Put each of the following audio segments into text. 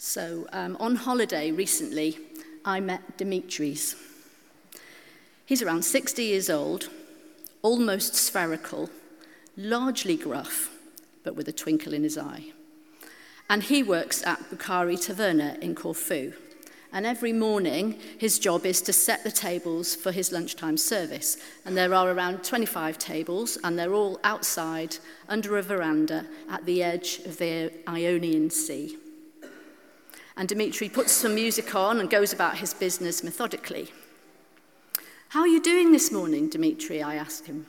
So, um, on holiday recently, I met Dimitris. He's around 60 years old, almost spherical, largely gruff, but with a twinkle in his eye. And he works at Boukari Taverna in Corfu. And every morning, his job is to set the tables for his lunchtime service. And there are around 25 tables, and they're all outside under a veranda at the edge of the Ionian Sea. And Dimitri puts some music on and goes about his business methodically. How are you doing this morning, Dimitri? I ask him.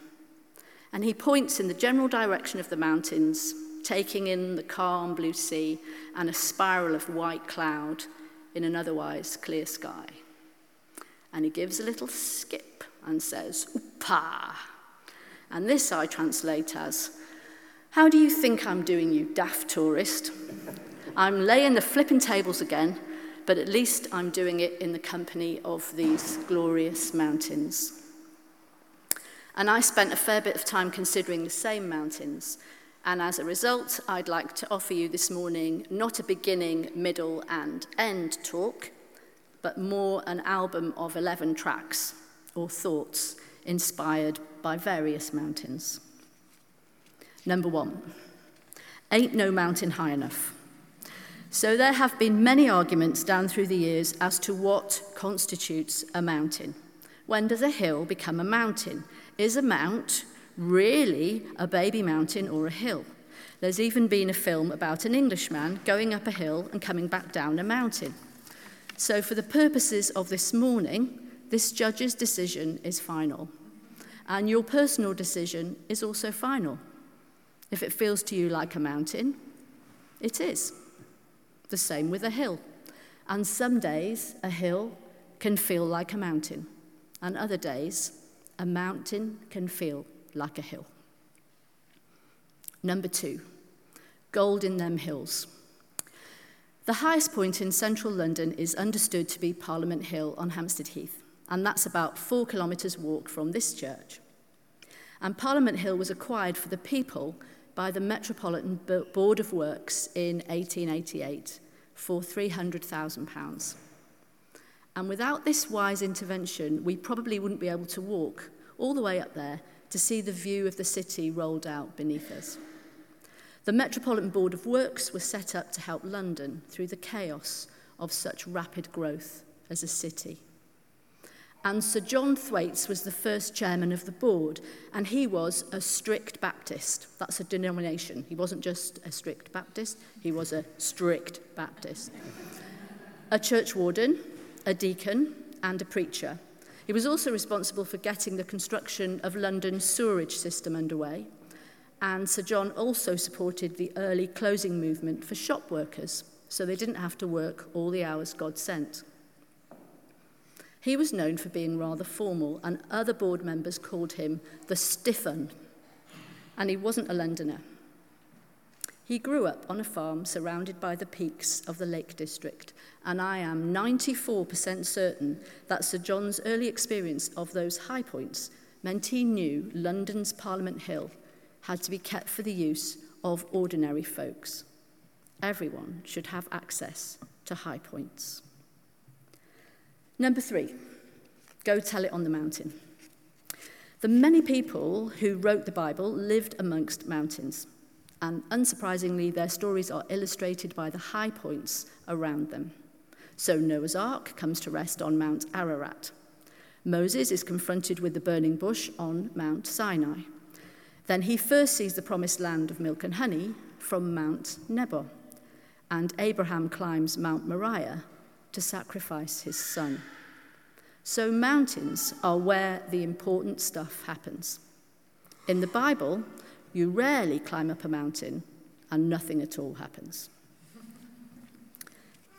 And he points in the general direction of the mountains, taking in the calm blue sea and a spiral of white cloud in an otherwise clear sky. And he gives a little skip and says, Oopa. And this I translate as, How do you think I'm doing, you daft tourist? I'm laying the flipping tables again, but at least I'm doing it in the company of these glorious mountains. And I spent a fair bit of time considering the same mountains. And as a result, I'd like to offer you this morning not a beginning, middle, and end talk, but more an album of 11 tracks or thoughts inspired by various mountains. Number one, ain't no mountain high enough. So there have been many arguments down through the years as to what constitutes a mountain. When does a hill become a mountain? Is a mount really a baby mountain or a hill? There's even been a film about an Englishman going up a hill and coming back down a mountain. So, for the purposes of this morning, this judge's decision is final. And your personal decision is also final. If it feels to you like a mountain, it is. The same with a hill. And some days, a hill can feel like a mountain, and other days, a mountain can feel like a hill. Number two, gold in them hills. The highest point in central London is understood to be Parliament Hill on Hampstead Heath, and that's about four kilometres walk from this church. And Parliament Hill was acquired for the people by the Metropolitan Board of Works in 1888 for £300,000. And without this wise intervention, we probably wouldn't be able to walk all the way up there to see the view of the city rolled out beneath us. The Metropolitan Board of Works was set up to help London through the chaos of such rapid growth as a city. And Sir John Thwaites was the first chairman of the board, and he was a strict Baptist. That's a denomination. He wasn't just a strict Baptist, he was a strict Baptist. A church warden, a deacon, and a preacher. He was also responsible for getting the construction of London's sewerage system underway. And Sir John also supported the early closing movement for shop workers, so they didn't have to work all the hours God sent. He was known for being rather formal, and other board members called him the Stiff'un. And he wasn't a Londoner. He grew up on a farm surrounded by the peaks of the Lake District, and I am 94% certain that Sir John's early experience of those high points meant he knew London's Parliament Hill had to be kept for the use of ordinary folks. Everyone should have access to high points. Number three, go tell it on the mountain. The many people who wrote the Bible lived amongst mountains, and unsurprisingly, their stories are illustrated by the high points around them. So Noah's Ark comes to rest on Mount Ararat. Moses is confronted with the burning bush on Mount Sinai. Then he first sees the promised land of milk and honey from Mount Nebo. And Abraham climbs Mount Moriah to sacrifice his son. So, mountains are where the important stuff happens. In the Bible, you rarely climb up a mountain and nothing at all happens.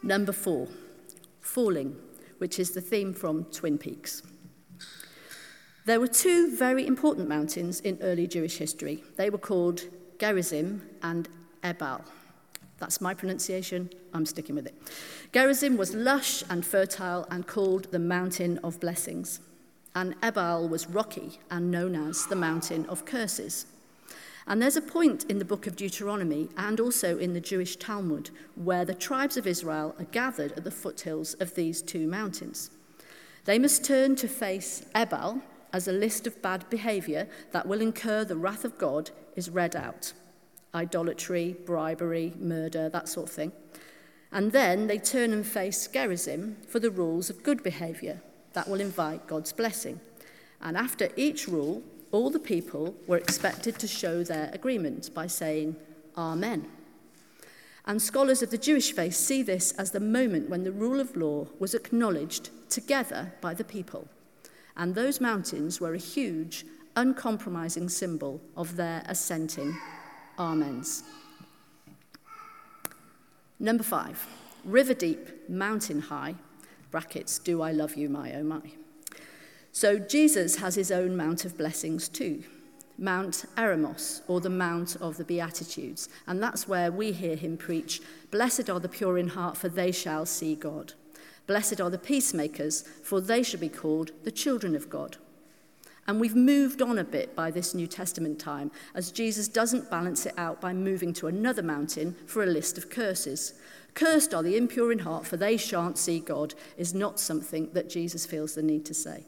Number four, falling, which is the theme from Twin Peaks. There were two very important mountains in early Jewish history. They were called Gerizim and Ebal. That's my pronunciation. I'm sticking with it. Gerizim was lush and fertile and called the Mountain of Blessings. And Ebal was rocky and known as the Mountain of Curses. And there's a point in the book of Deuteronomy and also in the Jewish Talmud where the tribes of Israel are gathered at the foothills of these two mountains. They must turn to face Ebal as a list of bad behavior that will incur the wrath of God is read out idolatry, bribery, murder, that sort of thing. And then they turn and face Gerizim for the rules of good behavior that will invite God's blessing. And after each rule, all the people were expected to show their agreement by saying, Amen. And scholars of the Jewish faith see this as the moment when the rule of law was acknowledged together by the people. And those mountains were a huge, uncompromising symbol of their assenting Amens. Number five, river deep, mountain high, brackets, do I love you, my oh my. So Jesus has his own Mount of Blessings too. Mount Eremos, or the Mount of the Beatitudes. And that's where we hear him preach Blessed are the pure in heart, for they shall see God. Blessed are the peacemakers, for they shall be called the children of God. And we've moved on a bit by this New Testament time, as Jesus doesn't balance it out by moving to another mountain for a list of curses. Cursed are the impure in heart, for they shan't see God, is not something that Jesus feels the need to say.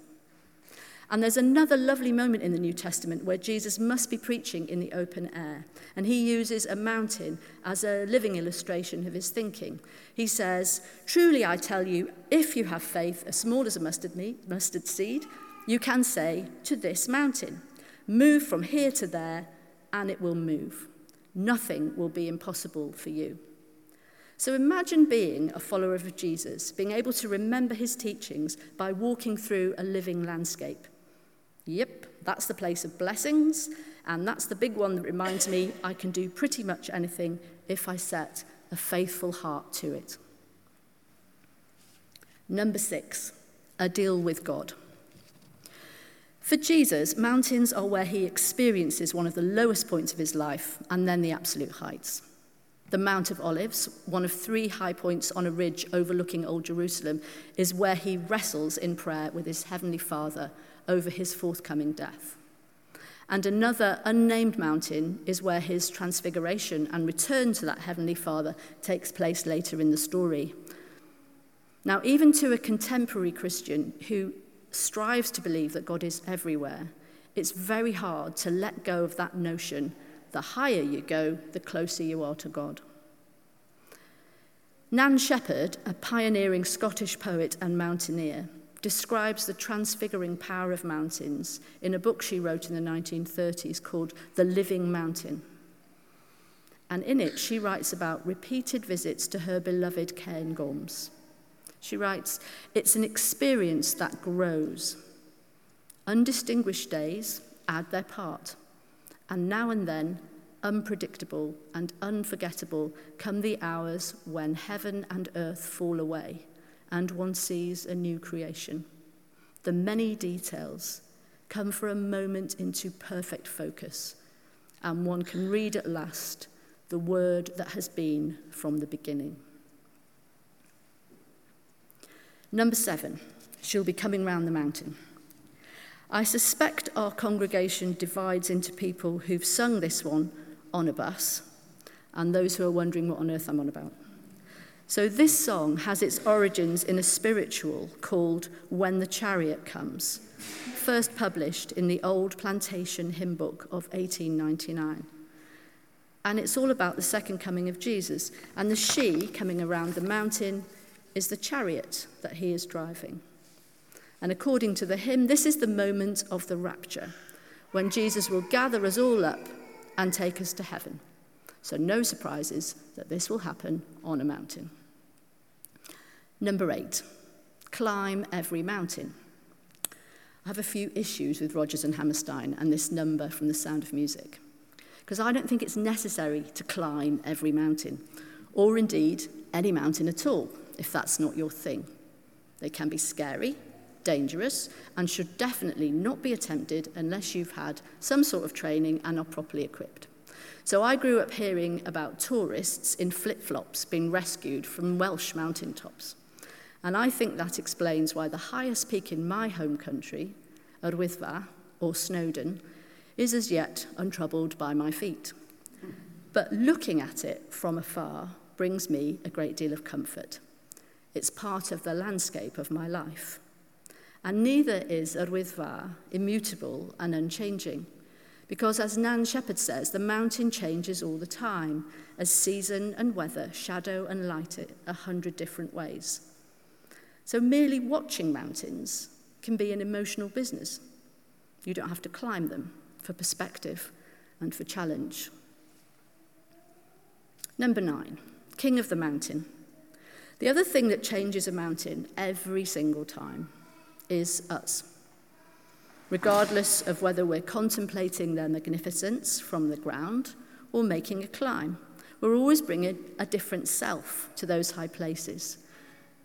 And there's another lovely moment in the New Testament where Jesus must be preaching in the open air. And he uses a mountain as a living illustration of his thinking. He says, Truly I tell you, if you have faith as small as a mustard, mustard seed, you can say to this mountain, Move from here to there, and it will move. Nothing will be impossible for you. So imagine being a follower of Jesus, being able to remember his teachings by walking through a living landscape. Yep, that's the place of blessings, and that's the big one that reminds me I can do pretty much anything if I set a faithful heart to it. Number six, a deal with God. For Jesus, mountains are where he experiences one of the lowest points of his life and then the absolute heights. The Mount of Olives, one of three high points on a ridge overlooking Old Jerusalem, is where he wrestles in prayer with his heavenly Father over his forthcoming death. And another unnamed mountain is where his transfiguration and return to that heavenly Father takes place later in the story. Now, even to a contemporary Christian who strives to believe that God is everywhere, it's very hard to let go of that notion the higher you go, the closer you are to God. Nan Shepherd, a pioneering Scottish poet and mountaineer, describes the transfiguring power of mountains in a book she wrote in the 1930s called The Living Mountain. And in it, she writes about repeated visits to her beloved Cairngorms. She writes, It's an experience that grows. Undistinguished days add their part, and now and then, unpredictable and unforgettable, come the hours when heaven and earth fall away and one sees a new creation. The many details come for a moment into perfect focus, and one can read at last the word that has been from the beginning. Number seven, she'll be coming round the mountain. I suspect our congregation divides into people who've sung this one on a bus and those who are wondering what on earth I'm on about. So, this song has its origins in a spiritual called When the Chariot Comes, first published in the Old Plantation Hymn Book of 1899. And it's all about the second coming of Jesus. And the she coming around the mountain is the chariot that he is driving. And according to the hymn, this is the moment of the rapture, when Jesus will gather us all up and take us to heaven. So, no surprises that this will happen on a mountain. Number eight, climb every mountain. I have a few issues with Rodgers and Hammerstein and this number from The Sound of Music, because I don't think it's necessary to climb every mountain, or indeed any mountain at all, if that's not your thing. They can be scary, dangerous, and should definitely not be attempted unless you've had some sort of training and are properly equipped. So I grew up hearing about tourists in flip flops being rescued from Welsh mountaintops. And I think that explains why the highest peak in my home country, Yr Wyddfa, or Snowdon, is as yet untroubled by my feet. But looking at it from afar brings me a great deal of comfort. It's part of the landscape of my life. And neither is Yr Wyddfa immutable and unchanging. Because, as Nan Shepherd says, the mountain changes all the time, as season and weather shadow and light it a hundred different ways. So, merely watching mountains can be an emotional business. You don't have to climb them for perspective and for challenge. Number nine, king of the mountain. The other thing that changes a mountain every single time is us. Regardless of whether we're contemplating their magnificence from the ground or making a climb, we're always bringing a different self to those high places.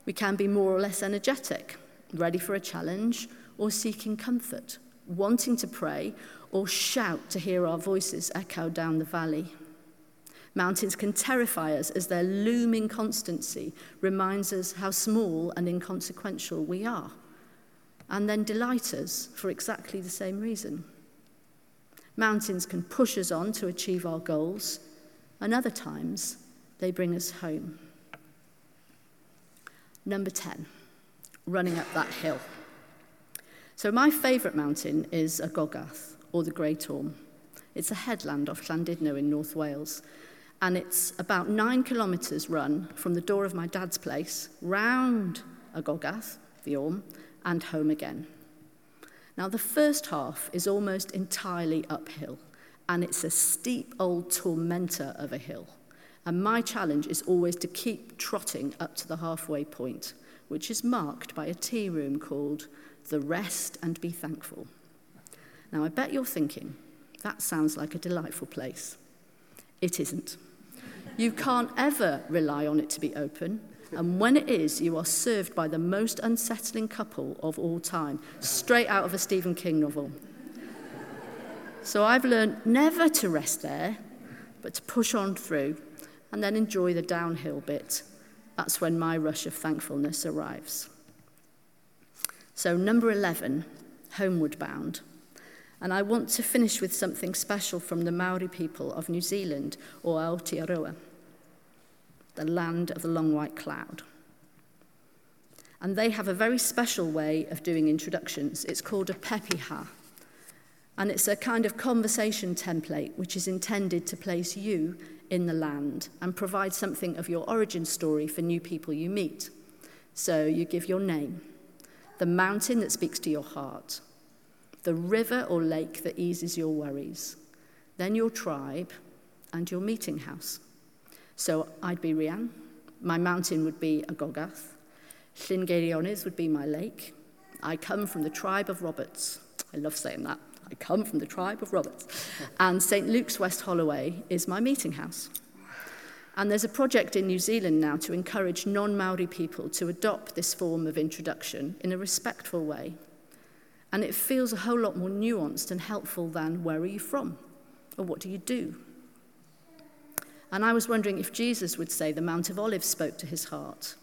We can be more or less energetic, ready for a challenge, or seeking comfort, wanting to pray, or shout to hear our voices echo down the valley. Mountains can terrify us as their looming constancy reminds us how small and inconsequential we are, and then delight us for exactly the same reason. Mountains can push us on to achieve our goals, and other times they bring us home. Number 10, running up that hill. So, my favourite mountain is a Gogarth, or the Great Orme. It's a headland off Llandudno in North Wales, and it's about nine kilometres run from the door of my dad's place, round a Gogarth, the Orme, and home again. Now, the first half is almost entirely uphill, and it's a steep old tormentor of a hill. And my challenge is always to keep trotting up to the halfway point, which is marked by a tea room called the rest and be thankful. Now, I bet you're thinking, that sounds like a delightful place. It isn't. You can't ever rely on it to be open, and when it is, you are served by the most unsettling couple of all time, straight out of a Stephen King novel. So I've learned never to rest there, but to push on through and then enjoy the downhill bit. That's when my rush of thankfulness arrives. So, number 11, homeward bound. And I want to finish with something special from the Maori people of New Zealand, or Aotearoa, the land of the long white cloud. And they have a very special way of doing introductions. It's called a pepeha. And it's a kind of conversation template which is intended to place you in the land and provide something of your origin story for new people you meet. So you give your name the mountain that speaks to your heart, the river or lake that eases your worries, then your tribe and your meeting house. So I'd be Rhian, my mountain would be a Gogarth, Llyn Geirionydd would be my lake. I come from the tribe of Roberts. I love saying that. I come from the tribe of Roberts. And St. Luke's West Holloway is my meeting house. And there's a project in New Zealand now to encourage non Maori people to adopt this form of introduction in a respectful way. And it feels a whole lot more nuanced and helpful than where are you from? Or what do you do? And I was wondering if Jesus would say the Mount of Olives spoke to his heart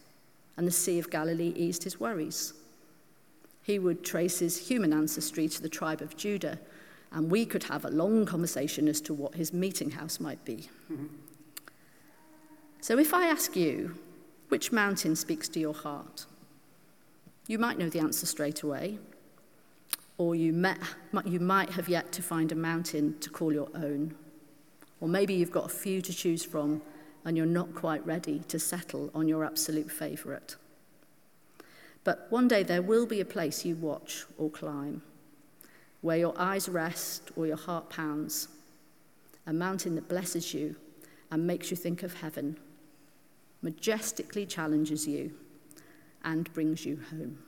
and the Sea of Galilee eased his worries. He would trace his human ancestry to the tribe of Judah, and we could have a long conversation as to what his meeting house might be. Mm-hmm. So if I ask you, which mountain speaks to your heart? You might know the answer straight away, or you, met, you might have yet to find a mountain to call your own. Or maybe you've got a few to choose from and you're not quite ready to settle on your absolute favourite. But one day there will be a place you watch or climb, where your eyes rest or your heart pounds, a mountain that blesses you and makes you think of heaven majestically challenges you and brings you home.